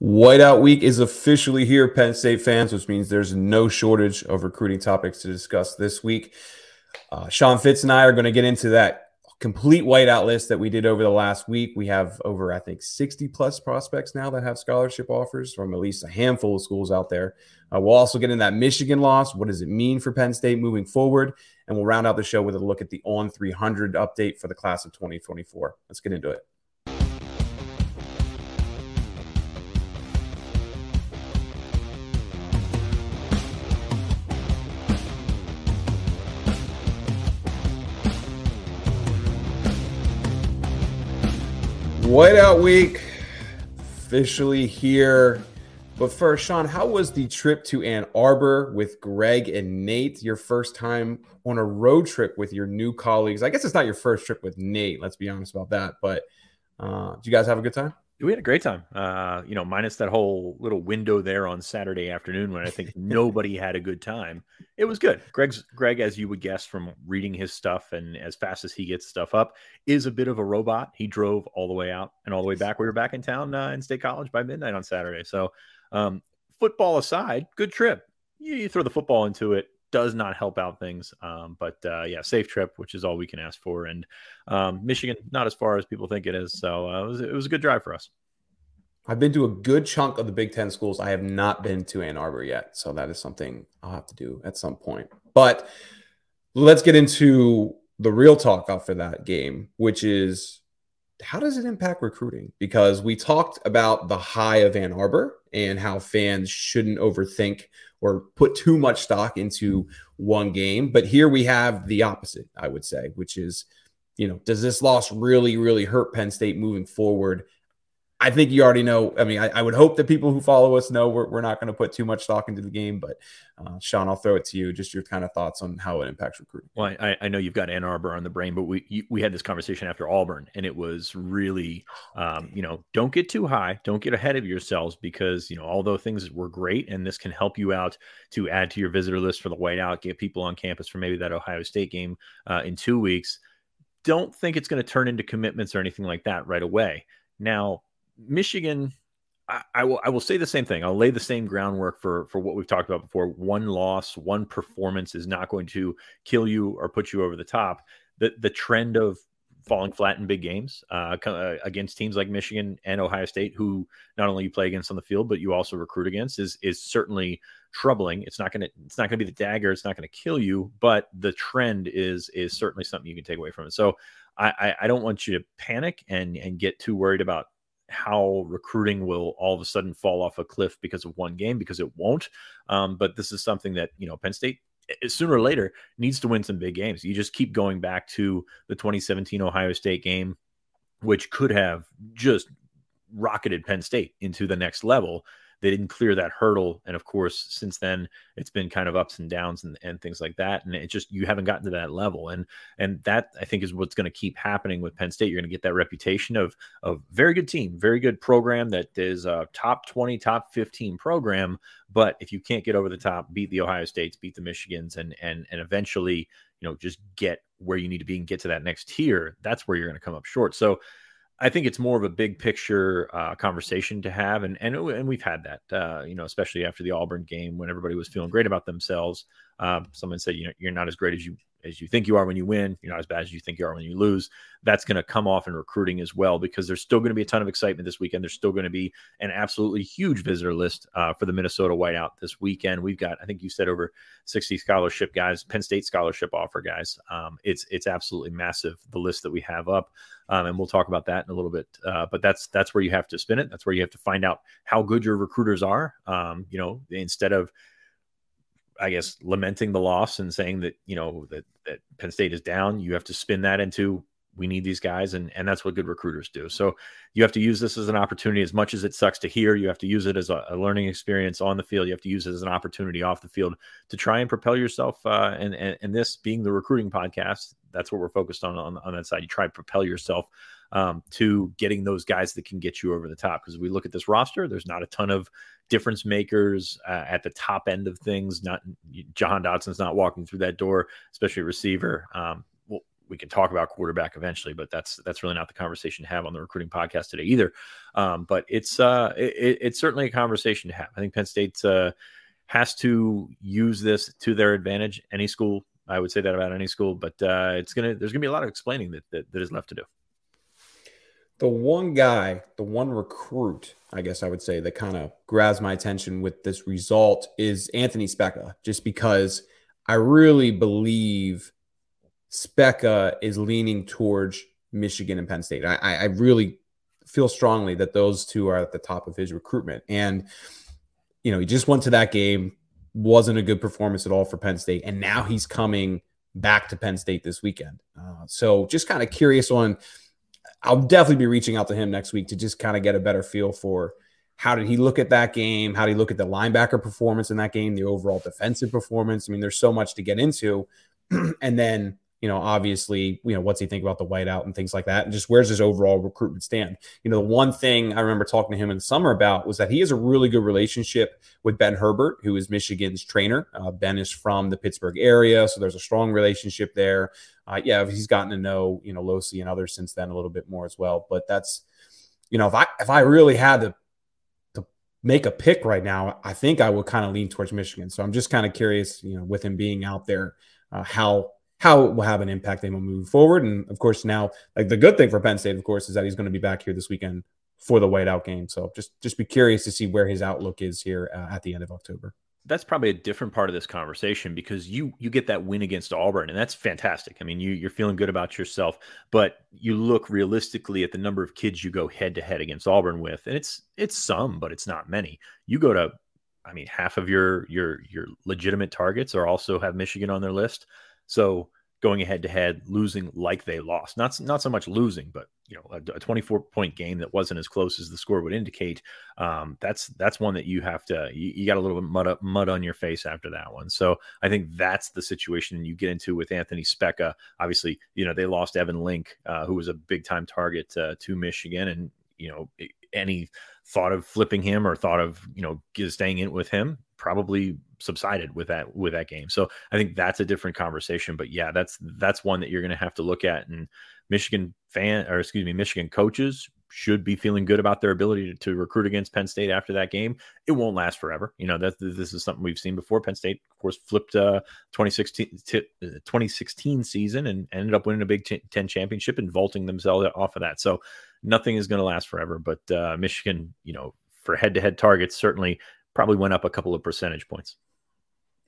Whiteout week is officially here, Penn State fans, which means there's no shortage of recruiting topics to discuss this week. Uh, Sean Fitz and I are going to get into that complete whiteout list that we did over the last week. We have over, I think, 60 plus prospects now that have scholarship offers from at least a handful of schools out there. Uh, we'll also get in that Michigan loss. What does it mean for Penn State moving forward? And we'll round out the show with a look at the On 300 update for the class of 2024. Let's get into it. Whiteout Week officially here. But first, Sean, how was the trip to Ann Arbor with Greg and Nate? Your first time on a road trip with your new colleagues. I guess it's not your first trip with Nate. Let's be honest about that. But uh, you guys have a good time? We had a great time. Uh, you know, minus that whole little window there on Saturday afternoon when I think nobody had a good time. It was good. Greg's Greg, as you would guess from reading his stuff and as fast as he gets stuff up, is a bit of a robot. He drove all the way out and all the way back. We were back in town uh, in State College by midnight on Saturday. So, um, football aside, good trip. You, you throw the football into it, does not help out things. Um, but uh, yeah, safe trip, which is all we can ask for. And um, Michigan, not as far as people think it is. So uh, it, was, it was a good drive for us. I've been to a good chunk of the Big Ten schools. I have not been to Ann Arbor yet. So that is something I'll have to do at some point. But let's get into the real talk after that game, which is how does it impact recruiting? Because we talked about the high of Ann Arbor and how fans shouldn't overthink or put too much stock into one game. But here we have the opposite, I would say, which is, you know, does this loss really, really hurt Penn State moving forward? I think you already know. I mean, I, I, would hope that people who follow us know we're, we're not going to put too much stock into the game. But uh, Sean, I'll throw it to you. Just your kind of thoughts on how it impacts recruiting. Well, I, I know you've got Ann Arbor on the brain, but we we had this conversation after Auburn, and it was really, um, you know, don't get too high, don't get ahead of yourselves because you know although things were great, and this can help you out to add to your visitor list for the whiteout, get people on campus for maybe that Ohio State game uh, in two weeks. Don't think it's going to turn into commitments or anything like that right away. Now, Michigan, I, I, will I will say the same thing. I'll lay the same groundwork for for what we've talked about before. One loss, one performance is not going to kill you or put you over the top. The the trend of falling flat in big games uh, uh, against teams like Michigan and Ohio State, who not only you play against on the field, but you also recruit against, is is certainly troubling. It's not gonna it's not gonna be the dagger. It's not gonna kill you, but the trend is is certainly something you can take away from it. So I I, I don't want you to panic and and get too worried about how recruiting will all of a sudden fall off a cliff because of one game because it won't. Um, but this is something that you know Penn State sooner or later needs to win some big games. You just keep going back to the 2017 Ohio State game, which could have just rocketed Penn State into the next level they didn't clear that hurdle. And of course, since then it's been kind of ups and downs and, and things like that. And it just you haven't gotten to that level. And and that I think is what's going to keep happening with Penn State. You're going to get that reputation of of very good team, very good program that is a top 20, top 15 program. But if you can't get over the top, beat the Ohio States, beat the Michigans, and and and eventually, you know, just get where you need to be and get to that next tier, that's where you're going to come up short. So I think it's more of a big picture uh, conversation to have, and and and we've had that, uh, you know, especially after the Auburn game when everybody was feeling great about themselves. Um, someone said, you know, you're not as great as you as you think you are when you win. You're not as bad as you think you are when you lose. That's going to come off in recruiting as well because there's still going to be a ton of excitement this weekend. There's still going to be an absolutely huge visitor list uh, for the Minnesota Whiteout this weekend. We've got, I think you said over 60 scholarship guys, Penn State scholarship offer guys. Um, it's it's absolutely massive the list that we have up. Um, and we'll talk about that in a little bit. Uh, but that's that's where you have to spin it. That's where you have to find out how good your recruiters are. Um, you know, instead of I guess lamenting the loss and saying that you know that that Penn State is down, you have to spin that into we need these guys, and and that's what good recruiters do. So you have to use this as an opportunity. As much as it sucks to hear, you have to use it as a, a learning experience on the field. You have to use it as an opportunity off the field to try and propel yourself. Uh, and, and and this being the recruiting podcast, that's what we're focused on on, on that side. You try to propel yourself um, to getting those guys that can get you over the top. Because we look at this roster, there's not a ton of difference makers uh, at the top end of things. Not Jahan Dotson's not walking through that door, especially receiver. Um, well, we can talk about quarterback eventually, but that's that's really not the conversation to have on the recruiting podcast today either. Um, but it's uh, it, it's certainly a conversation to have. I think Penn State uh, has to use this to their advantage. Any school, I would say that about any school, but uh, it's gonna there's gonna be a lot of explaining that, that, that is left to do the one guy, the one recruit, I guess I would say, that kind of grabs my attention with this result is Anthony Speca, just because I really believe Speca is leaning towards Michigan and Penn State. I, I really feel strongly that those two are at the top of his recruitment. And, you know, he just went to that game, wasn't a good performance at all for Penn State. And now he's coming back to Penn State this weekend. Uh, so just kind of curious on I'll definitely be reaching out to him next week to just kind of get a better feel for how did he look at that game? How did he look at the linebacker performance in that game, the overall defensive performance? I mean, there's so much to get into. and then, you know, obviously, you know, what's he think about the whiteout and things like that? And just where's his overall recruitment stand? You know, the one thing I remember talking to him in the summer about was that he has a really good relationship with Ben Herbert, who is Michigan's trainer. Uh, ben is from the Pittsburgh area, so there's a strong relationship there uh, yeah, he's gotten to know you know Losey and others since then a little bit more as well. But that's you know if I if I really had to to make a pick right now, I think I would kind of lean towards Michigan. So I'm just kind of curious, you know, with him being out there, uh, how how it will have an impact on will move forward. And of course, now like the good thing for Penn State, of course, is that he's going to be back here this weekend for the whiteout game. So just just be curious to see where his outlook is here uh, at the end of October that's probably a different part of this conversation because you you get that win against Auburn and that's fantastic. I mean, you you're feeling good about yourself, but you look realistically at the number of kids you go head to head against Auburn with, and it's it's some, but it's not many. You go to, I mean, half of your your your legitimate targets are also have Michigan on their list, so going head to head, losing like they lost. Not not so much losing, but you know, a, a 24 point game that wasn't as close as the score would indicate. Um, that's that's one that you have to you, you, got a little bit mud up, mud on your face after that one. So I think that's the situation you get into with Anthony Speca. Obviously, you know they lost Evan Link, uh, who was a big time target uh, to Michigan, and you know any thought of flipping him or thought of you know staying in with him probably subsided with that with that game. So I think that's a different conversation. But yeah, that's that's one that you're going to have to look at. And Michigan fan or excuse me, Michigan coaches should be feeling good about their ability to, to, recruit against Penn State after that game. It won't last forever. You know, that this is something we've seen before. Penn State, of course, flipped uh 2016 t- 2016 season and ended up winning a Big Ten championship and vaulting themselves off of that. So nothing is going to last forever. But uh, Michigan, you know, for head to head targets, certainly probably went up a couple of percentage points.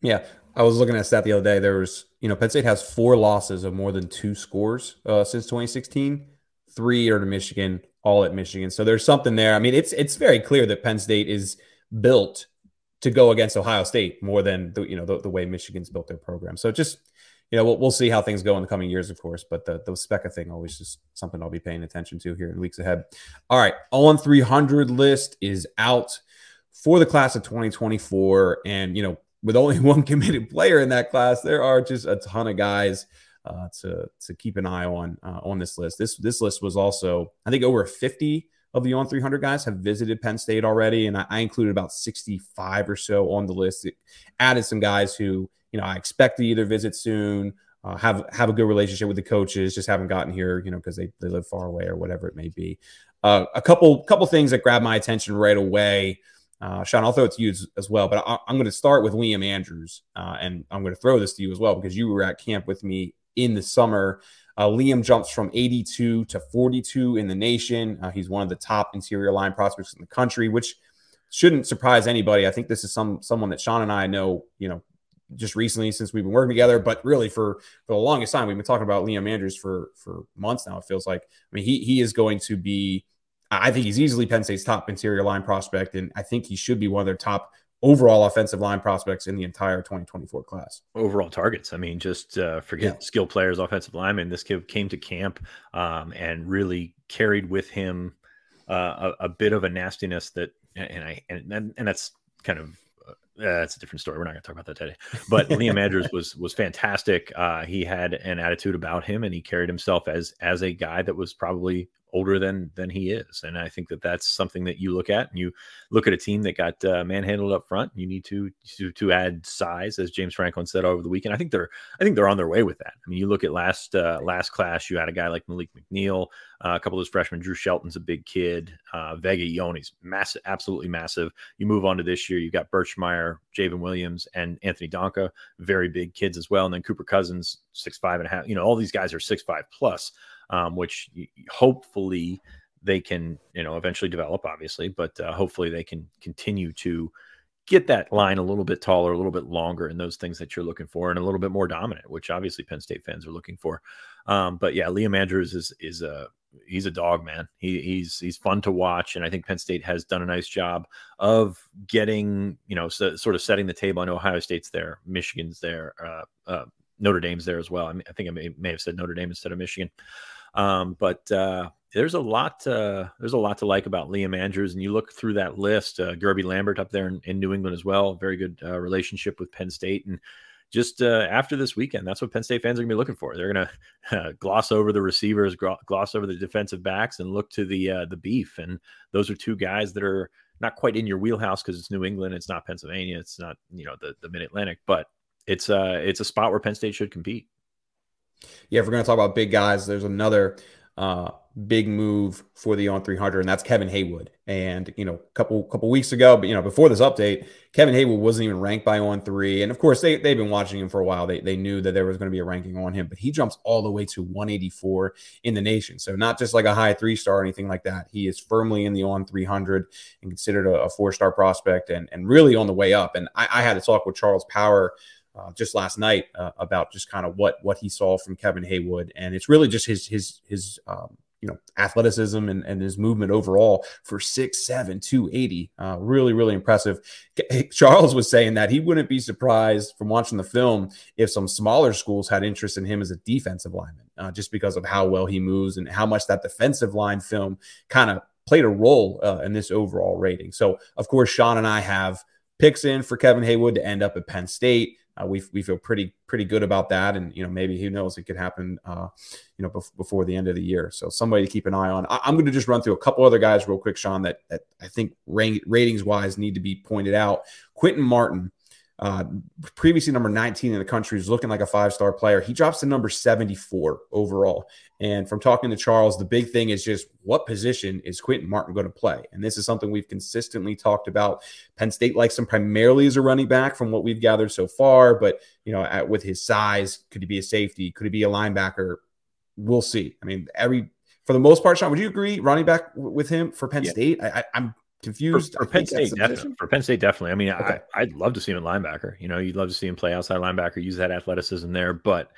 Yeah, I was looking at stat the other day. There was, you know, Penn State has four losses of more than two scores uh, since 2016. Three are to Michigan, all at Michigan. So there's something there. I mean, it's it's very clear that Penn State is built to go against Ohio State more than the you know the, the way Michigan's built their program. So just you know we'll, we'll see how things go in the coming years, of course. But the the Speca thing always just something I'll be paying attention to here in weeks ahead. All right, on 300 list is out for the class of 2024, and you know with only one committed player in that class, there are just a ton of guys uh, to to keep an eye on uh, on this list. This this list was also I think over 50 of the on 300 guys have visited Penn State already, and I, I included about 65 or so on the list. It added some guys who you know I expect to either visit soon. Uh, have have a good relationship with the coaches, just haven't gotten here, you know, because they, they live far away or whatever it may be. Uh, a couple couple things that grabbed my attention right away. Uh, Sean, I'll throw it to you as, as well, but I, am going to start with Liam Andrews, uh, and I'm going to throw this to you as well because you were at camp with me in the summer. Uh, Liam jumps from 82 to 42 in the nation. Uh, he's one of the top interior line prospects in the country, which shouldn't surprise anybody. I think this is some someone that Sean and I know, you know, just recently since we've been working together, but really for for the longest time, we've been talking about Liam Andrews for for months now. It feels like. I mean, he he is going to be I think he's easily Penn State's top interior line prospect, and I think he should be one of their top overall offensive line prospects in the entire 2024 class. Overall targets. I mean, just uh, forget yeah. skill players, offensive linemen. This kid came to camp um, and really carried with him uh, a, a, bit of a nastiness that, and I and and, that's kind of uh, that's a different story. We're not going to talk about that today. But Liam Andrews was was fantastic. Uh, he had an attitude about him, and he carried himself as as a guy that was probably older than than he is. And i think that that's something that you look at and you look at a team that got uh, manhandled up front. You need to, to to add size as james franklin said over the weekend. I think they're i think they're on their way with that. I mean you look at last uh, last class you had a guy like Maleek McNeil uh, a couple of those freshmen. Drew shelton's a big kid. Uh, vega Ioane's massive absolutely massive. You move on to this year you've got birchmeier J'ven Williams and Anthony Donkoh very big kids as well. And then cooper cousins six five and a half you know all these guys are six five plus um, which hopefully they can, you know, eventually develop, obviously, but uh, hopefully they can continue to get that line a little bit taller, a little bit longer, and those things that you're looking for, and a little bit more dominant, which obviously Penn State fans are looking for. Um, but yeah, Liam Andrews is is a he's a dog, man. He, he's he's fun to watch, and I think Penn State has done a nice job of getting you know so, sort of setting the table. I know Ohio State's there, Michigan's there, uh, uh, Notre Dame's there as well. I, mean, I think I may, may have said Notre Dame instead of Michigan. Um, but uh, there's a lot there's a lot to like about Liam Andrews, and you look through that list. Uh, Guerby Lambert up there in, in, New England as well, very good uh, relationship with Penn State, and just uh, after this weekend, that's what Penn State fans are going to be looking for. They're going to uh, gloss over the receivers, gloss over the defensive backs, and look to the uh, the beef. And those are two guys that are not quite in your wheelhouse because it's New England, it's not Pennsylvania, it's not you know the the Mid Atlantic, but it's uh it's a spot where Penn State should compete. Yeah, if we're going to talk about big guys, there's another uh, big move for the on 300, and that's Kevin Haywood. And you know, a couple couple weeks ago, but you know, before this update, Kevin Haywood wasn't even ranked by on three, and of course they they've been watching him for a while. They they knew that there was going to be a ranking on him, but he jumps all the way to 184 in the nation. So not just like a high three star or anything like that. He is firmly in the on 300 and considered a, a four star prospect, and and really on the way up. And I, I had to talk with Charles Power uh, just last night uh, about just kind of what what he saw from Kevin Haywood, and it's really just his his his um, you know athleticism and, and his movement overall for six seven two eighty. Uh, really really impressive. Charles was saying that he wouldn't be surprised from watching the film if some smaller schools had interest in him as a defensive lineman, uh, just because of how well he moves and how much that defensive line film kind of played a role uh, in this overall rating. So of course Sean and I have picks in for Kevin Haywood to end up at Penn State. Uh, we we feel pretty pretty good about that, and you know maybe who knows it could happen, uh, you know, bef- before the end of the year. So somebody to keep an eye on. I- am going to just run through a couple other guys real quick, Sean, that that I think ratings wise need to be pointed out. Quinton Martin uh, previously number 19 in the country, is looking like a five star player. He drops to number 74 overall. And from talking to Charles, the big thing is just what position is Quinton Martin going to play? And this is something we've consistently talked about. Penn State likes him primarily as a running back from what we've gathered so far. But, you know, at, with his size, could he be a safety? Could he be a linebacker? We'll see. I mean, every for the most part, Sean, would you agree running back with him for Penn yeah. State? I, am confused. For, for Penn State, definitely. For Penn State, definitely. I mean, okay. I, I'd love to see him in linebacker. You know, you'd love to see him play outside linebacker, use that athleticism there. But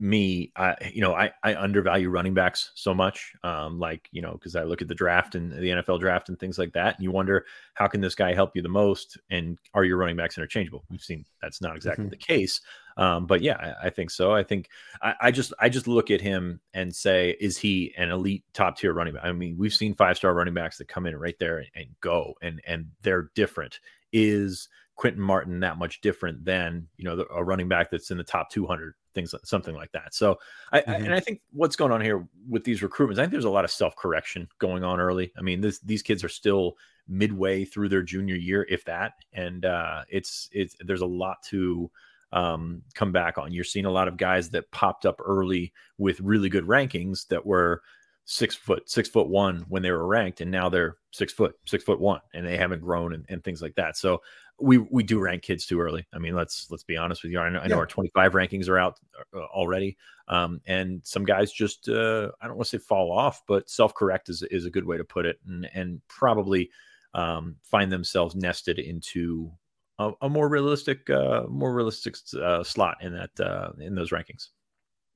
me, I you know, I I undervalue running backs so much. Um, like you know, because I look at the draft and the NFL draft and things like that, and you wonder how can this guy help you the most, and are your running backs interchangeable? We've seen that's not exactly mm-hmm. the case. Um, but yeah, I, I, think so. I think I, I, just I just look at him and say, is he an elite top tier running back? I mean, we've seen five star running backs that come in right there and, and go, and and they're different. Is Quinton Martin that much different than you know a running back that's in the top 200 things something like that so I, mm-hmm. I, and I think what's going on here with these recruitments I think there's a lot of self correction going on early I mean this, these kids are still midway through their junior year if that and uh, it's it's there's a lot to um, come back on you're seeing a lot of guys that popped up early with really good rankings that were six foot, six foot one when they were ranked, and now they're six foot, six foot one, and they haven't grown and, and things like that. So we we do rank kids too early. I mean, let's let's be honest with you. I know, I know yeah. our 25 rankings are out uh, already, um, and some guys just uh, I don't want to say fall off, but self correct is is a good way to put it, and and probably um, find themselves nested into a, a more realistic uh, more realistic uh, slot in that uh, in those rankings.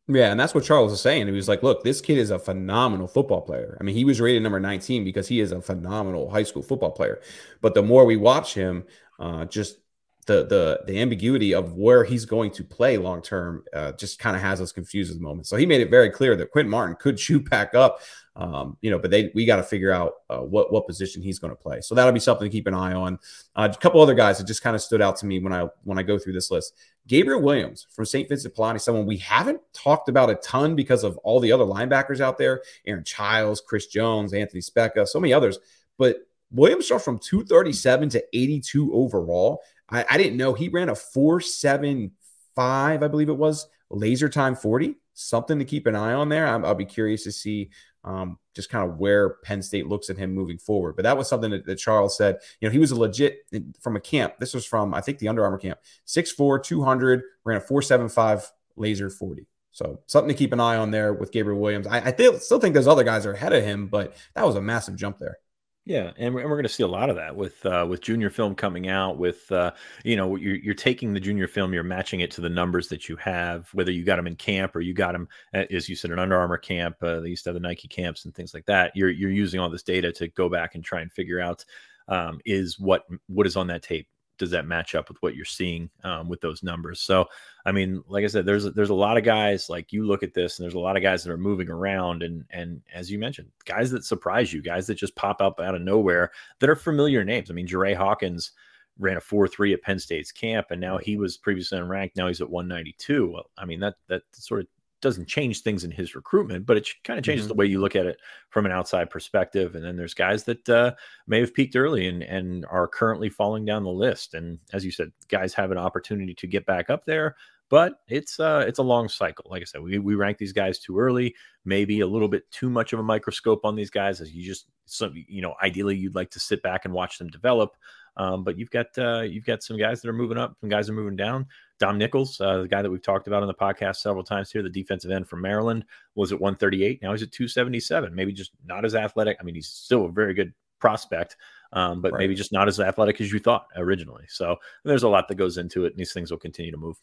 Yeah, and that's what Charles was saying. He was like, "Look, this kid is a phenomenal football player. I mean, he was rated number 19 because he is a phenomenal high school football player. But the more we watch him, uh, just the the the ambiguity of where he's going to play long term uh, just kind of has us confused at the moment. So he made it very clear that Quinton Martin could shoot back up, um, you know, but they we got to figure out uh, what what position he's going to play. So that'll be something to keep an eye on. Uh, a couple other guys that just kind of stood out to me when I when I go through this list. Gabriel Williams from St. Vincent Pallotti, someone we haven't talked about a ton because of all the other linebackers out there, Aaron Chiles, Chris Jones, Anthony Speca, so many others, but. Williams shot from 237 to 82 overall. I, I didn't know he ran a 475, I believe it was, laser time 40. Something to keep an eye on there. i will be curious to see um, just kind of where Penn State looks at him moving forward. But that was something that, that, Charles said. You know, he was a legit from a camp. This was from, I think, the Under Armour camp. 6'4, 200, ran a 475 laser 40. So something to keep an eye on there with Gabriel Williams. I, I th- still think those other guys are ahead of him, but that was a massive jump there. Yeah, and we're, we're going to see a lot of that with uh, with junior film coming out. With uh, you know, you're, you're taking the junior film, you're matching it to the numbers that you have, whether you got them in camp or you got them, as you said, an Under Armour camp. Uh, they used to have the Nike camps and things like that. You're you're using all this data to go back and try and figure out um, is what what is on that tape does that match up with what you're seeing um, with those numbers? So, I mean, like I said, there's there's a lot of guys like you look at this, and there's a lot of guys that are moving around, and and as you mentioned, guys that surprise you, guys that just pop up out of nowhere that are familiar names. I mean, Jerry Hawkins ran a four three at Penn State's camp, and now he was previously unranked. Now he's at 192. Well, I mean that that sort of doesn't change things in his recruitment, but it kind of changes mm-hmm. the way you look at it from an outside perspective. And then there's guys that uh, may have peaked early and, and are currently falling down the list. And as you said, guys have an opportunity to get back up there, but it's uh, it's a long cycle. Like I said, we, we rank these guys too early, maybe a little bit too much of a microscope on these guys as you just some you know ideally you'd like to sit back and watch them develop. Um, but you've got uh, you've got some guys that are moving up, some guys are moving down. Dom Nichols, uh, the guy that we've talked about on the podcast several times here, the defensive end from Maryland, was at 138. Now he's at 277. Maybe just not as athletic. I mean, he's still a very good prospect, um, but right. maybe just not as athletic as you thought originally. So there's a lot that goes into it, and these things will continue to move.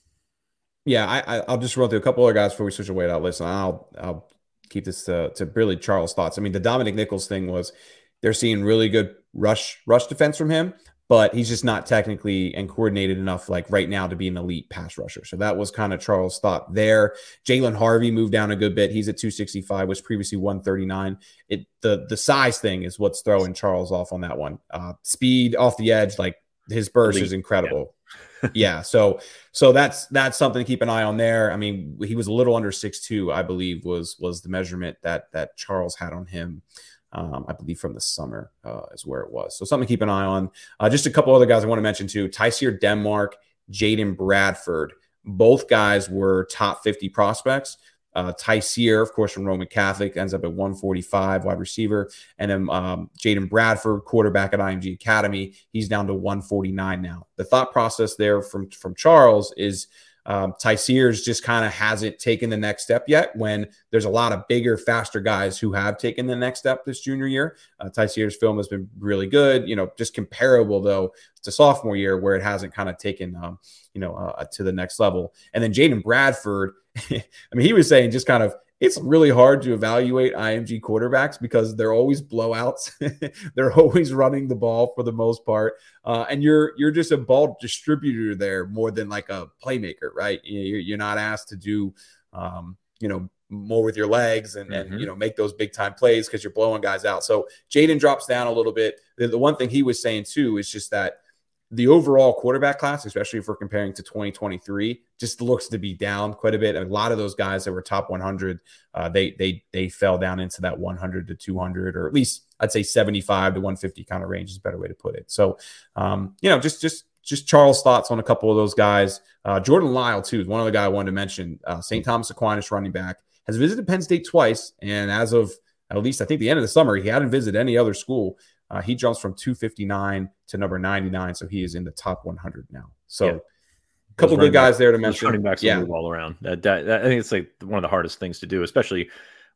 Yeah, I, will just run through a couple other guys before we switch away to that list, and I'll I'll keep this to, to really Charles' thoughts. I mean, the Dominic Nichols thing was they're seeing really good rush rush defense from him but he's just not technically and coordinated enough like right now to be an elite pass rusher. So that was kind of Charles' thought there. Jalen Harvey moved down a good bit. He's at 265, was previously 139. It the the size thing is what's throwing Charles off on that one. Uh, speed off the edge, like his burst elite. is incredible. Yeah. yeah. So so that's that's something to keep an eye on there. I mean, he was a little under six two, I believe, was was the measurement that that Charles had on him. Um, I believe from the summer uh, is where it was. So something to keep an eye on. Uh, just a couple other guys I want to mention too. Tyseer Denmark, Jaden Bradford. Both guys were top 50 prospects. Uh, Tyseer, of course, from Roman Catholic, ends up at 145 wide receiver. And then um, Jaden Bradford, quarterback at IMG Academy, he's down to 149 now. The thought process there from, from Charles is – um, Sears just kind of hasn't taken the next step yet when there's a lot of bigger, faster guys who have taken the next step this junior year. Uh, Sears' film has been really good, you know, just comparable though to sophomore year where it hasn't kind of taken, um, you know, uh, to the next level. And then Jaden Bradford, I mean, he was saying just kind of it's really hard to evaluate IMG quarterbacks because they're always blowouts. they're always running the ball for the most part, uh, and you're you're just a ball distributor there more than like a playmaker, right? You're, you're not asked to do, um, you know, more with your legs and, mm-hmm. and you know make those big time plays because you're blowing guys out. So Jaden drops down a little bit. The, the one thing he was saying too is just that the overall quarterback class, especially if we're comparing to 2023, just looks to be down quite a bit. A lot of those guys that were top 100, uh, they they they fell down into that 100 to 200, or at least I'd say 75 to 150 kind of range is a better way to put it. So, um, you know, just just just Charles' thoughts on a couple of those guys. Uh, Jordan Lyle too is one of the guys I wanted to mention. Uh, St. Thomas Aquinas running back has visited Penn State twice, and as of at least I think the end of the summer, he hadn't visited any other school. Uh, he jumps from 259 to number 99, so he is in the top 100 now. So, a couple good guys back, there to mention. Running backs yeah. move all around. That, that, that, I think it's like one of the hardest things to do, especially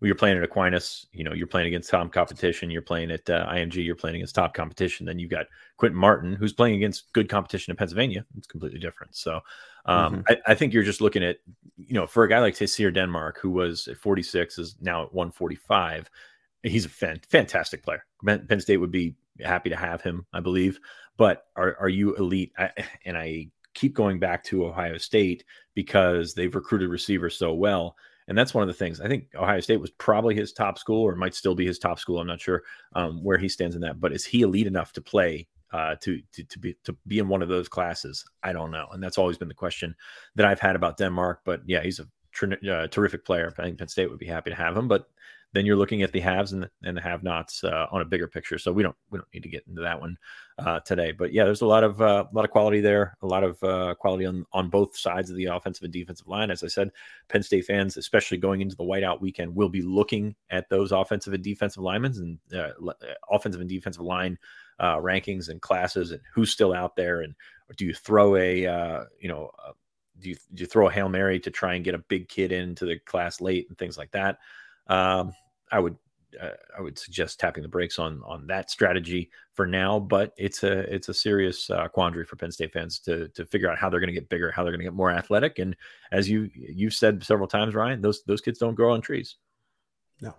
when you're playing at Aquinas, you know, you're playing against top competition. You're playing at uh, IMG, you're playing against top competition. Then you've got Quinton Martin, who's playing against good competition in Pennsylvania. It's completely different. So um, mm-hmm. I, I, think you're just looking at, you know, for a guy like Tyseer Denmark, who was at 46, is now at 145. He's a fan, fantastic player. Penn State would be happy to have him, I believe. But are, are you elite? I, and I keep going back to Ohio State because they've recruited receivers so well. And that's one of the things I think Ohio State was probably his top school, or might still be his top school. I'm not sure um, where he stands in that, but is he elite enough to play uh, to, to to be to be in one of those classes? I don't know, and that's always been the question that I've had about Denmark. But yeah, he's a uh, terrific player. I think Penn State would be happy to have him, but then you're looking at the haves and the, and the have-nots uh, on a bigger picture. So we don't we don't need to get into that one uh, today. But yeah, there's a lot of uh, a lot of quality there, a lot of uh, quality on on both sides of the offensive and defensive line. As I said, Penn State fans, especially going into the whiteout weekend, will be looking at those offensive and defensive linemen and uh, offensive and defensive line rankings and classes and who's still out there and do you throw a you know do you, do you throw a hail mary to try and get a big kid into the class late and things like that um, I would uh, I would suggest tapping the brakes on on that strategy for now. But it's a it's a serious uh, quandary for Penn State fans to to figure out how they're going to get bigger, how they're going to get more athletic. And as you you've said several times, Ryan, those those kids don't grow on trees. No,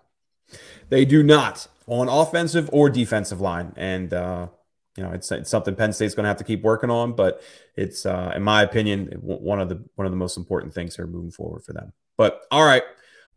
they do not on offensive or defensive line. And uh, you know it's, it's something Penn State's going to have to keep working on. But it's uh, in my opinion one of the one of the most important things here moving forward for them. But all right.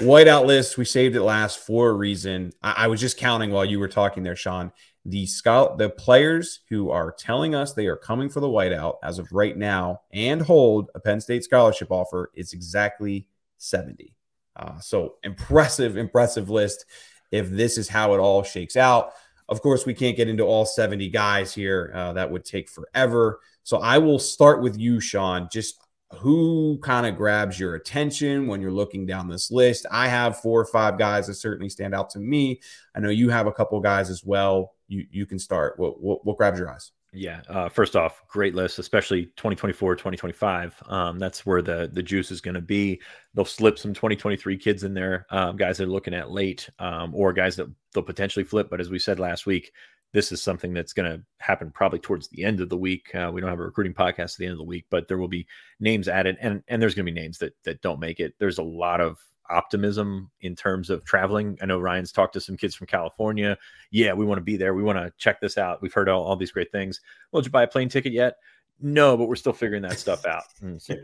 Whiteout list, we saved it last for a reason. I, I was just counting while you were talking there, Sean. The scout, the players who are telling us they are coming for the whiteout as of right now and hold a Penn State scholarship offer is exactly 70. Uh, so impressive, impressive list. If this is how it all shakes out, of course, we can't get into all 70 guys here. Uh, that would take forever. So I will start with you, Sean. Just who kind of grabs your attention when you're looking down this list? I have four or five guys that certainly stand out to me. I know you have a couple guys as well. You you can start. What what, what grabs your eyes? Yeah. Uh, first off, great list, especially 2024, 2025. Um, that's where the the juice is going to be. They'll slip some 2023 kids in there, um, guys that are looking at late, um, or guys that they'll potentially flip. But as we said last week, this is something that's going to happen probably towards the end of the week. Uh, we don't have a recruiting podcast at the end of the week, but there will be names added, and and there's going to be names that that don't make it. There's a lot of optimism in terms of traveling. I know Ryan's talked to some kids from California. Yeah, we want to be there. We want to check this out. We've heard all, all these great things. Well, did you buy a plane ticket yet? No, but we're still figuring that stuff out.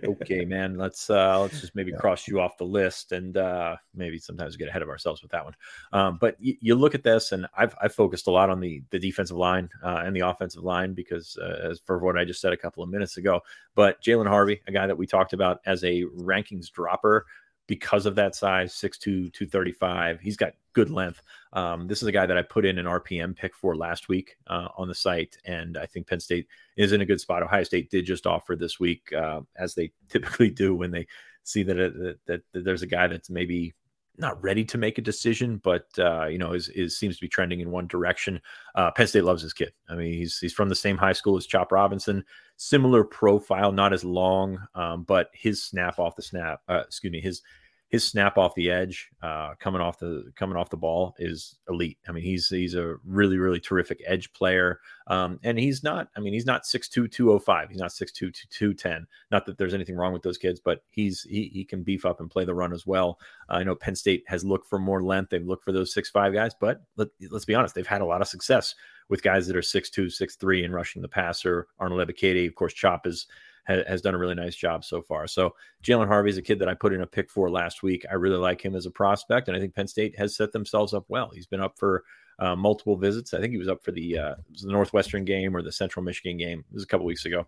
okay, man, let's uh let's just maybe yeah. cross you off the list and uh maybe sometimes get ahead of ourselves with that one. Um, but y- you look at this, and I've I've focused a lot on the the defensive line uh, and the offensive line because uh, as for what I just said a couple of minutes ago. But Jalen Harvey, a guy that we talked about as a rankings dropper, because of that size 6'2 235 he's got good length. Um, this is a guy that i put in an rpm pick for last week uh, on the site and i think penn state is in a good spot. Ohio state did just offer this week uh, as they typically do when they see that, it, that, that there's a guy that's maybe not ready to make a decision, but uh, you know, is, is seems to be trending in one direction. Uh, Penn State loves his kid. I mean, he's he's from the same high school as Chop Robinson, similar profile, not as long, um, but his snap off the snap, uh, excuse me, his his snap off the edge, uh, coming off the coming off the ball is elite. I mean, he's he's a really really terrific edge player, um, and he's not. I mean, he's not 6'2", 205. He's not 6'2", 210. Not that there's anything wrong with those kids, but he's he he can beef up and play the run as well. Uh, I know Penn State has looked for more length. They've looked for those six five guys, but let, let's be honest, they've had a lot of success with guys that are 6'2", 6'3", and rushing the passer. Arnold Ebiketie, of course, Chop is has done a really nice job so far. So Jalen Harvey is a kid that I put in a pick for last week. I really like him as a prospect, and I think Penn State has set themselves up well. He's been up for uh, multiple visits. I think he was up for the, uh, the Northwestern game or the Central Michigan game. It was a couple weeks ago.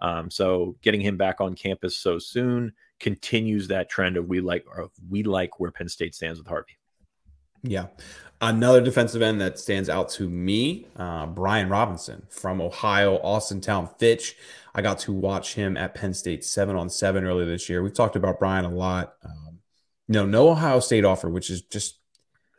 Um, so getting him back on campus so soon continues that trend of we like of we like where Penn State stands with Harvey. Yeah. Another defensive end that stands out to me, uh, Brian Robinson from Ohio, Austintown Fitch. I got to watch him at Penn State seven on seven earlier this year. We've talked about Brian a lot. Um, know, no Ohio State offer, which is just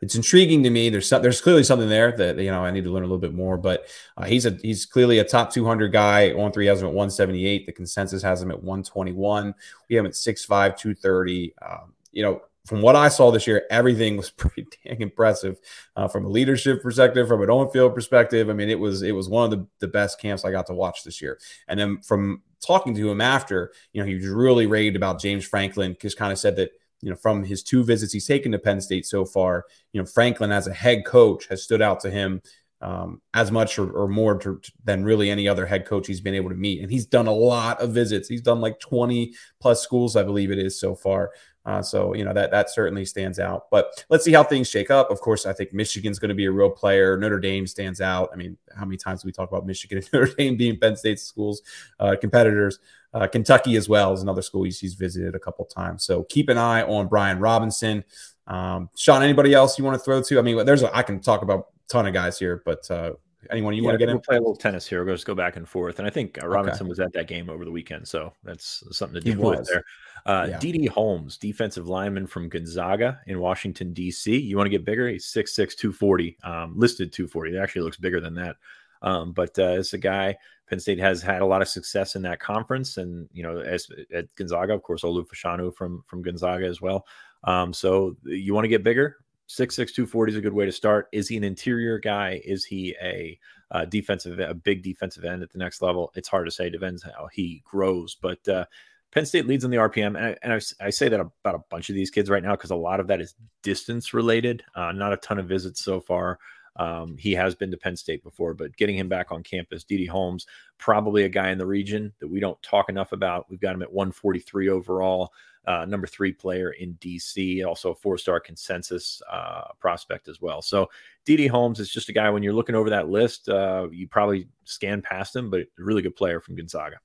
it's intriguing to me. There's some, there's clearly something there that you know I need to learn a little bit more. But uh, he's a he's clearly a top 200 guy. On three has him at 178. The consensus has him at 121. We have him at 6'5", 230. Um, you know, from what I saw this year, everything was pretty dang impressive uh, from a leadership perspective, from an on-field perspective. I mean, it was it was one of the, the best camps I got to watch this year. And then from talking to him after, you know, he was really raved about James Franklin, just kind of said that you know from his two visits he's taken to Penn State so far, you know, Franklin as a head coach has stood out to him um, as much or, or more to, than really any other head coach he's been able to meet. And he's done a lot of visits. He's done like 20 plus schools, I believe it is so far. Uh, so you know that that certainly stands out. But let's see how things shake up. Of course, I think Michigan's going to be a real player. Notre Dame stands out. I mean, how many times do we talk about Michigan and Notre Dame being Penn State schools uh, competitors? Uh, Kentucky as well is another school he's, he's visited a couple times. So keep an eye on Brian Robinson. Um, Sean, anybody else you want to throw to? I mean, there's a, I can talk about a ton of guys here, but uh, anyone you yeah, want to get we'll in? Play a little tennis here. We'll just go back and forth. And I think uh, Robinson okay. was at that game over the weekend, so that's something to deal with there. Uh, yeah. Didi Holmes, defensive lineman from Gonzaga in Washington, D.C. You want to get bigger? He's 6'6, 240, um, listed 240. It actually looks bigger than that. Um, but uh, it's a guy, Penn State has had a lot of success in that conference. And, you know, as at Gonzaga, of course, Olu Fashanu from, from Gonzaga as well. Um, so you want to get bigger? 6'6, 240 is a good way to start. Is he an interior guy? Is he a uh, defensive, a big defensive end at the next level? It's hard to say. Depends how he grows. But uh, Penn State leads in the RPM, and I, and I, I say that about a bunch of these kids right now because a lot of that is distance related. Uh, not a ton of visits so far. Um, he has been to Penn State before, but getting him back on campus, Didi Holmes, probably a guy in the region that we don't talk enough about. We've got him at 143 overall, uh, number three player in DC, also a four star consensus uh, prospect as well. So DD Holmes is just a guy when you're looking over that list, uh, you probably scan past him, but really good player from Gonzaga.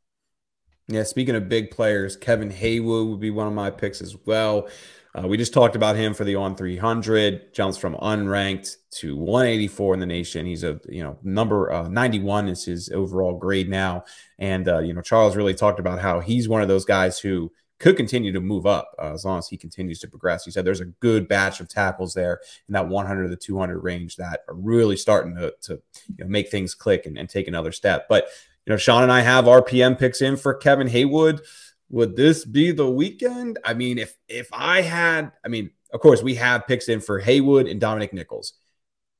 Yeah, speaking of big players, Kevin Haywood would be one of my picks as well. Uh, we just talked about him for the on 300, jumps from unranked to 184 in the nation. He's a you know number uh, 91 is his overall grade now, and uh, you know Charles really talked about how he's one of those guys who could continue to move up uh, as long as he continues to progress. He said there's a good batch of tackles there in that 100 to the 200 range that are really starting to, to you know, make things click and, and take another step. But you know, Sean and I have RPM picks in for Kevin Haywood. Would this be the weekend? I mean, if if I had, I mean, of course, we have picks in for Haywood and Dominic Nichols.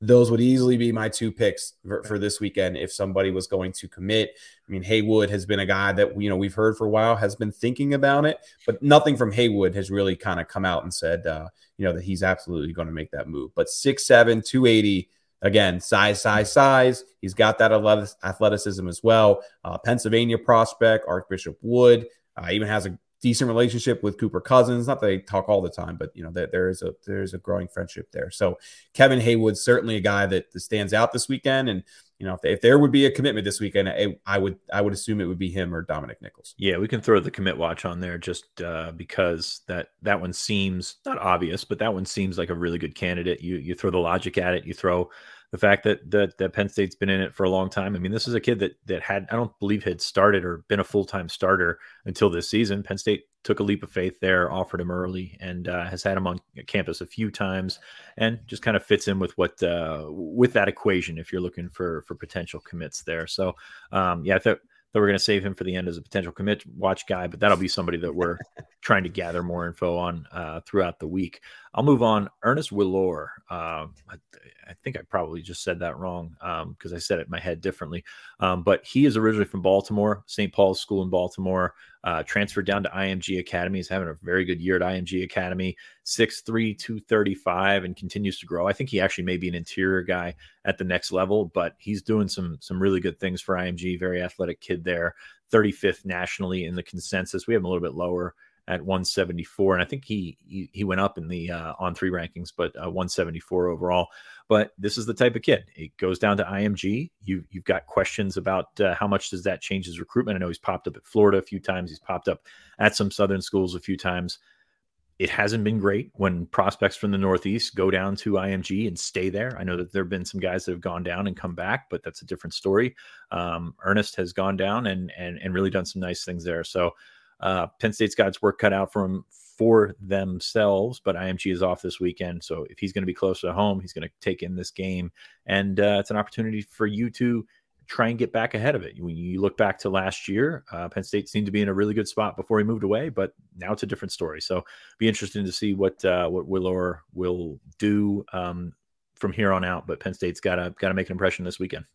Those would easily be my two picks for, for this weekend if somebody was going to commit. I mean, Haywood has been a guy that you know we've heard for a while, has been thinking about it, but nothing from Haywood has really kind of come out and said, uh, you know, that he's absolutely going to make that move. But six seven, two eighty Again, size, size, size. He's got that athleticism as well. Uh, Pennsylvania prospect, Archbishop Wood, uh, even has a decent relationship with Cooper Cousins. Not that they talk all the time, but you know there, there is a there is a growing friendship there. So Kevin Haywood certainly a guy that, that stands out this weekend, and you know if, if there would be a commitment this weekend, I, I, would I would assume it would be him or Dominic Nichols. Yeah, we can throw the commit watch on there just uh, because that that one seems not obvious, but that one seems like a really good candidate. You you throw the logic at it, you throw the fact that, that that Penn State's been in it for a long time. I mean, this is a kid that that had I don't believe had started or been a full time starter until this season. Penn State took a leap of faith there, offered him early, and uh, has had him on campus a few times, and just kind of fits in with what uh, with that equation if you're looking for for potential commits there. So, um, yeah, I thought that we're going to save him for the end as a potential commit watch guy, but that'll be somebody that we're trying to gather more info on uh, throughout the week. I'll move on. Ernest Willor. Uh, I, think I probably just said that wrong because um, I said it in my head differently. Um, but he is originally from Baltimore, St. Paul's School in Baltimore. Uh, transferred down to IMG Academy. He's having a very good year at IMG Academy. 6'3, 235, and continues to grow. I think he actually may be an interior guy at the next level, but he's doing some some really good things for IMG. Very athletic kid there. 35th nationally in the consensus. We have him a little bit lower at 174, and I think he he, he went up in the uh, on three rankings, but uh, 174 overall. But this is the type of kid. It goes down to IMG. You you've got questions about uh, how much does that change his recruitment. I know he's popped up at Florida a few times. He's popped up at some Southern schools a few times. It hasn't been great when prospects from the Northeast go down to IMG and stay there. I know that there have been some guys that have gone down and come back, but that's a different story. Um, Ernest has gone down and and and really done some nice things there. So uh, Penn State's got its work cut out for him for themselves, but IMG is off this weekend. So if he's going to be close to home, he's going to take in this game. And uh, it's an opportunity for you to try and get back ahead of it. When you look back to last year, uh, Penn State seemed to be in a really good spot before he moved away, but now it's a different story. So be interesting to see what uh, what Willor will do um, from here on out. But Penn State's got to got to make an impression this weekend.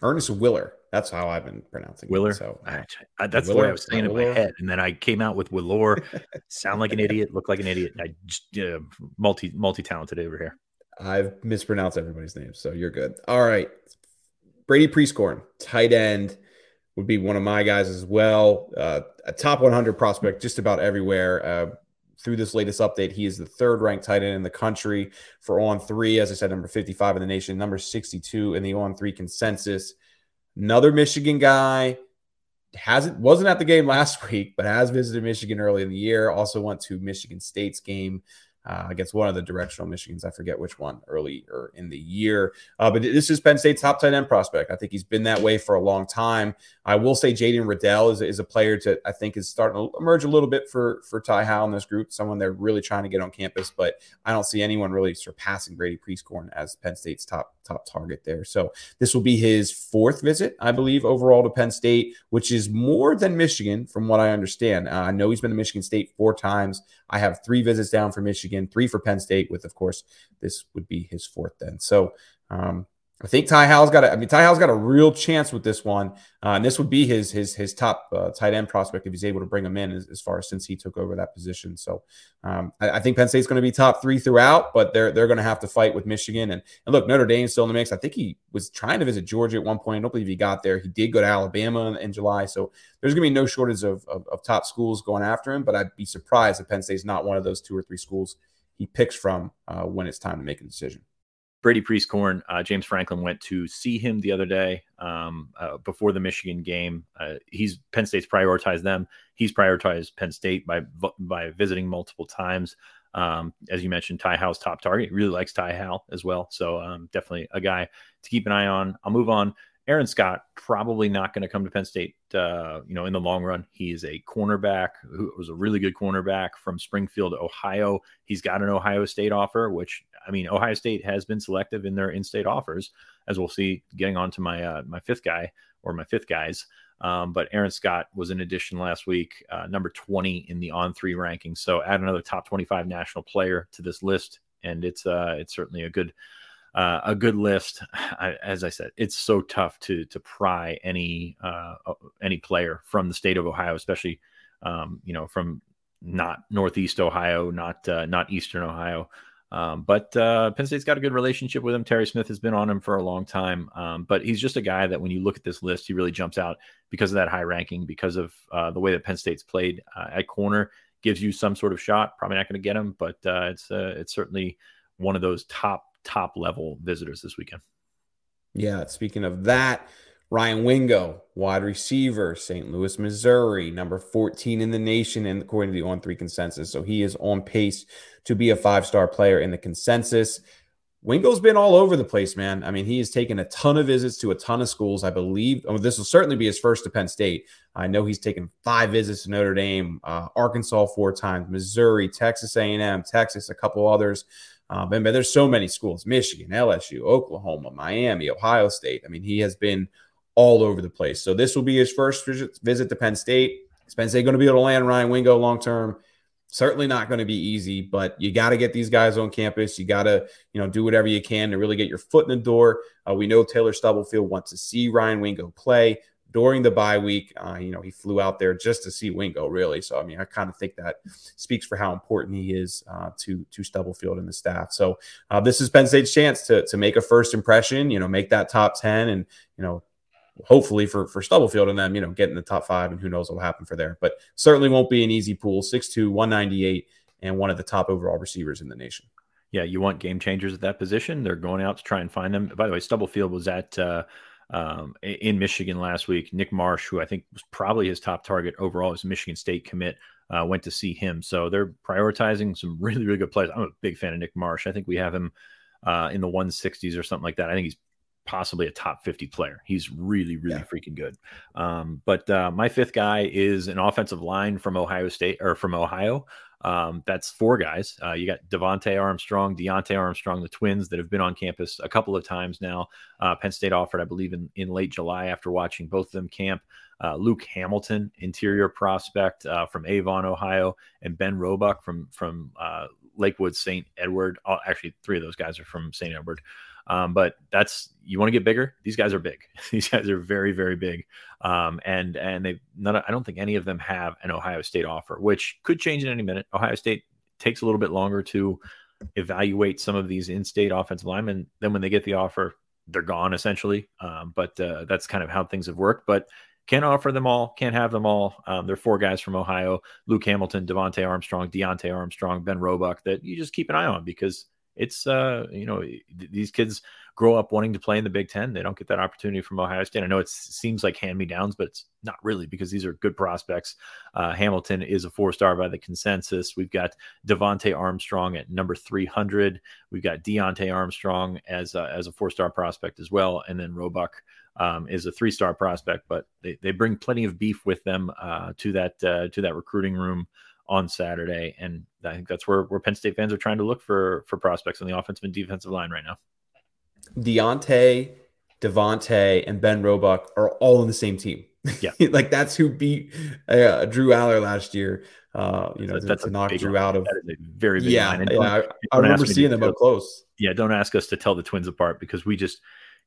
Ernest Willer. That's how I've been pronouncing Willer. It, so I, I, that's Willer, what I was saying in my head, and then I came out with Willor. sound like an idiot, look like an idiot. I just uh, multi multi talented over here. I've mispronounced everybody's name, so you're good. All right, Brady Prieskorn, tight end, would be one of my guys as well. Uh, a top 100 prospect just about everywhere. Uh, through this latest update, he is the third ranked tight end in the country for on three. As I said, number 55 in the nation, number 62 in the on three consensus. Another Michigan guy hasn't wasn't at the game last week, but has visited Michigan early in the year. Also went to Michigan State's game uh, against one of the directional Michigans. I forget which one earlier in the year. Uh, but this is Penn State's top tight end prospect. I think he's been that way for a long time. I will say Jaden Riddell is, is a player that I think is starting to emerge a little bit for for Ty Howle in this group. Someone they're really trying to get on campus, but I don't see anyone really surpassing Brady Prieskorn as Penn State's top top target there. So this will be his fourth visit, I believe, overall to Penn State, which is more than Michigan, from what I understand. Uh, I know he's been to Michigan State four times. I have three visits down for Michigan, three for Penn State, with of course this would be his fourth then. So um, I think Ty Howle's got a, I mean, Ty Howle's got a real chance with this one. Uh, and this would be his his his top uh, tight end prospect if he's able to bring him in as, as far as since he took over that position. So um, I, I, think Penn State's going to be top three throughout, but they're they're going to have to fight with Michigan. And, and look, Notre Dame's still in the mix. I think he was trying to visit Georgia at one point. I don't believe he got there. He did go to Alabama in, in July. So there's going to be no shortage of, of, of top schools going after him. But I'd be surprised if Penn State's not one of those two or three schools he picks from uh, when it's time to make a decision. Brady Prieskorn, uh, James Franklin went to see him the other day um, uh, before the Michigan game. Uh, he's Penn State's prioritized them. He's prioritized Penn State by by visiting multiple times. Um, as you mentioned, Ty Howle's top target. He really likes Ty Howle as well. So um, definitely a guy to keep an eye on. I'll move on. Aaron Scott probably not going to come to Penn State. Uh, you know, in the long run, he is a cornerback who was a really good cornerback from Springfield, Ohio. He's got an Ohio State offer, which I mean, Ohio State has been selective in their in-state offers, as we'll see. Getting on to my uh, my fifth guy or my fifth guys, um, but Aaron Scott was an addition last week, uh, number 20 in the on three ranking. So add another top 25 national player to this list, and it's uh, it's certainly a good uh, a good list. I, as I said, it's so tough to to pry any uh, any player from the state of Ohio, especially um, you know from not Northeast Ohio, not uh, not Eastern Ohio. Um, but uh, Penn State's got a good relationship with him. Terry Smith has been on him for a long time. Um, but he's just a guy that when you look at this list, he really jumps out because of that high ranking, because of uh, the way that Penn State's played uh, at corner, gives you some sort of shot. Probably not going to get him, but uh, it's uh, it's certainly one of those top top level visitors this weekend. Yeah, speaking of that, Ryan Wingo, wide receiver, St. Louis, Missouri, number 14 in the nation, and according to the on three consensus. So he is on pace to be a five star player in the consensus. Wingo's been all over the place, man. I mean, he has taken a ton of visits to a ton of schools. I believe oh, this will certainly be his first to Penn State. I know he's taken five visits to Notre Dame, uh, Arkansas four times, Missouri, Texas A&M, Texas, a couple others. Um, but there's so many schools: Michigan, LSU, Oklahoma, Miami, Ohio State. I mean, he has been all over the place. So this will be his first visit, to Penn State. Is Penn State going to be able to land Ryan Wingo long term? Certainly not going to be easy, but you got to get these guys on campus. You got to, you know, do whatever you can to really get your foot in the door. Uh, we know Taylor Stubblefield wants to see Ryan Wingo play during the bye week. Uh, you know, he flew out there just to see Wingo, really. So, I mean, I kind of think that speaks for how important he is uh, to to Stubblefield and the staff. So, uh, this is Penn State's chance to to make a first impression. You know, make that top ten, and you know, hopefully for for Stubblefield and them, you know, getting the top five, and who knows what will happen for there. But certainly won't be an easy pool. 6'2", 198, and one of the top overall receivers in the nation. Yeah, you want game changers at that position. They're going out to try and find them. By the way, Stubblefield was at uh, um, in Michigan last week. Nick Marsh, who I think was probably his top target overall a Michigan State commit, uh, went to see him. So they're prioritizing some really, really good players. I'm a big fan of Nick Marsh. I think we have him uh, in the 160s or something like that. I think he's possibly a top 50 player. He's really, really yeah. freaking good. Um, but uh, my fifth guy is an offensive line from Ohio State or from Ohio. Um, that's four guys. Uh, you got Devonte Armstrong, Deontay Armstrong, the twins that have been on campus a couple of times now. Uh, Penn State offered, I believe, in, in late July after watching both of them camp. Uh, Luke Hamilton, interior prospect uh, from Avon, Ohio, and Ben Roebuck from from uh, Lakewood St. Edward. Oh, actually, three of those guys are from St. Edward. Um, but that's you want to get bigger. These guys are big. These guys are very, very big. Um, and and they none. I don't think any of them have an Ohio State offer, which could change in any minute. Ohio State takes a little bit longer to evaluate some of these in-state offensive linemen. Then when they get the offer, they're gone essentially. Um, but uh, that's kind of how things have worked. But can't offer them all, can't have them all. Um, there are four guys from Ohio: Luke Hamilton, Devonte Armstrong, Deontay Armstrong, Ben Roebuck that you just keep an eye on because it's uh you know these kids grow up wanting to play in the Big Ten. They don't get that opportunity from Ohio State. I know it seems like hand me downs, but it's not really because these are good prospects. Uh, Hamilton is a four star by the consensus. We've got Devonte Armstrong at number 300. We've got Deontay Armstrong as a, as a four star prospect as well. And then Roebuck um, is a three star prospect, but they, they bring plenty of beef with them uh, to that uh, to that recruiting room on Saturday. And I think that's where, where Penn State fans are trying to look for for prospects on the offensive and defensive line right now. Deontay, Devonte, and Ben Roebuck are all in the same team. Yeah, like that's who beat uh, Drew Allar last year. Uh, you know, that's, to, that's to knock Drew line. out of very big yeah. yeah I, I remember seeing them up close. Yeah, don't ask us to tell the twins apart because we just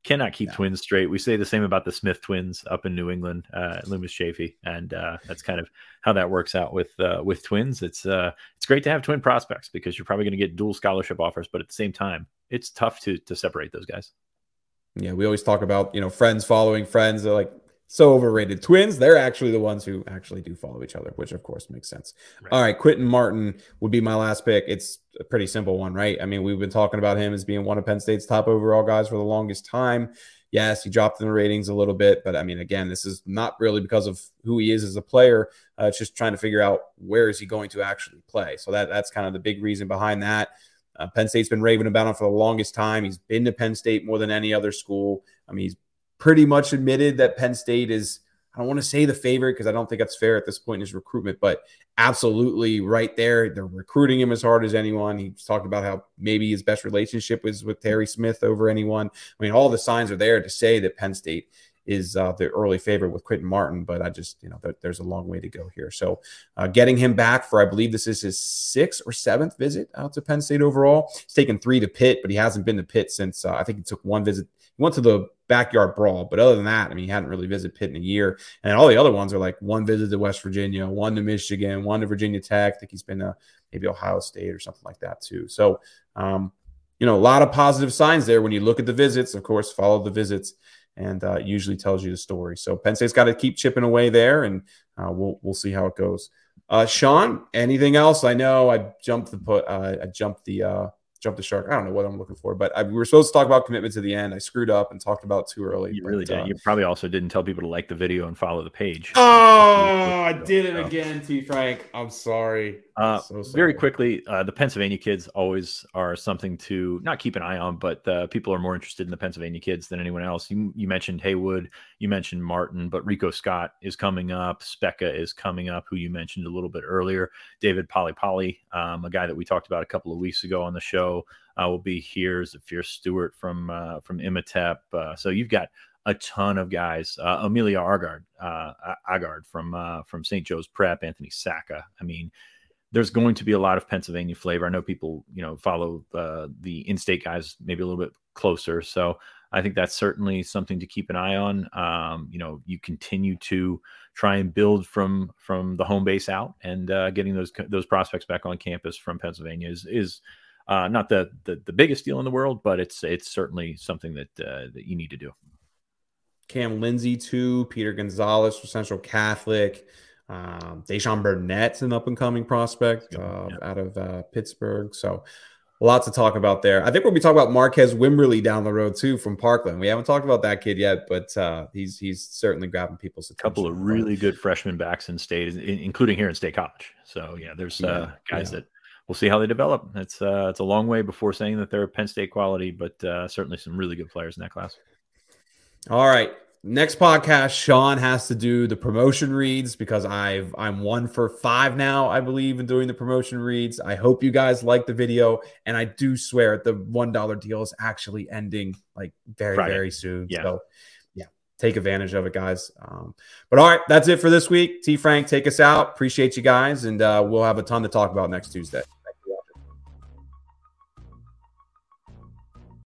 cannot keep no. twins straight. We say the same about the Smith twins up in New England, uh, Loomis Chaffee, and uh, that's kind of how that works out with uh, with twins. It's uh, it's great to have twin prospects because you're probably going to get dual scholarship offers, but at the same time, it's tough to to separate those guys. Yeah, we always talk about you know friends following friends. They're like so overrated. Twins, they're actually the ones who actually do follow each other, which of course makes sense. Right. All right, Quinton Martin would be my last pick. It's a pretty simple one, right? I mean, we've been talking about him as being one of Penn State's top overall guys for the longest time. Yes, he dropped in the ratings a little bit, but I mean, again, this is not really because of who he is as a player. Uh, it's just trying to figure out where is he going to actually play. So that that's kind of the big reason behind that. Uh, Penn State's been raving about him for the longest time. He's been to Penn State more than any other school. I mean, he's pretty much admitted that Penn State is, I don't want to say the favorite because I don't think that's fair at this point in his recruitment, but absolutely right there. They're recruiting him as hard as anyone. He's talked about how maybe his best relationship was with Terry Smith over anyone. I mean, all the signs are there to say that Penn State is uh, the early favorite with Quinton Martin, but I just, you know, th- there's a long way to go here. So uh, getting him back for, I believe this is his sixth or seventh visit out to Penn State overall. He's taken three to Pitt, but he hasn't been to Pitt since uh, I think he took one visit. He went to the backyard brawl. But other than that, I mean, he hadn't really visited Pitt in a year. And all the other ones are like one visit to West Virginia, one to Michigan, one to Virginia Tech. I think he's been to maybe Ohio State or something like that too. So, um, you know, a lot of positive signs there when you look at the visits. Of course, follow the visits, and uh, usually tells you the story. So Penn State's got to keep chipping away there, and uh, we'll we'll see how it goes. Uh, Sean, anything else? I know I jumped the put. Uh, I jumped the uh, jump the shark. I don't know what I'm looking for, but I, we were supposed to talk about commitment to the end. I screwed up and talked about too early. You really did. Uh, you probably also didn't tell people to like the video and follow the page. Oh, I did it again, T. Frank. I'm sorry. Uh, so very quickly, uh, the Pennsylvania kids always are something to not keep an eye on, but uh, people are more interested in the Pennsylvania kids than anyone else. You, you, mentioned Haywood, you mentioned Martin, but Rico Scott is coming up. Speca is coming up, who you mentioned a little bit earlier. David Polly um, a guy that we talked about a couple of weeks ago on the show, uh, will be here. Fierce Stewart from uh, from Imhotep. Uh, so you've got a ton of guys. Uh, Amelia Argard, uh, Agard from uh, from St. Joe's Prep, Anthony Sacca. I mean, there's going to be a lot of Pennsylvania flavor. I know people, you know, follow uh, the in-state guys maybe a little bit closer, so I think that's certainly something to keep an eye on. Um, you know, you continue to try and build from from the home base out, and uh, getting those those prospects back on campus from Pennsylvania is is uh, not the, the, the biggest deal in the world, but it's it's certainly something that uh, that you need to do. Cam Lindsay too, Peter Gonzalez for Central Catholic, um, Deshaun Burnett's an up and coming prospect uh, yeah. out of uh, Pittsburgh. So a lot to talk about there. I think we'll be talking about Marquez Wimberly down the road too from Parkland. We haven't talked about that kid yet, but uh, he's he's certainly grabbing people's attention. A couple of really good freshman backs in state, including here in State College. So yeah, there's uh, yeah, guys yeah. that we'll see how they develop. It's uh, it's a long way before saying that they're Penn State quality, but uh, certainly some really good players in that class. All right. Next podcast, Sean has to do the promotion reads because I've I'm one for five now, I believe, in doing the promotion reads. I hope you guys like the video, and I do swear the one dollar deal is actually ending like very Friday. very soon. Yeah. So yeah, take advantage of it, guys. Um, but all right, that's it for this week. T Frank, take us out. Appreciate you guys, and uh, we'll have a ton to talk about next Tuesday.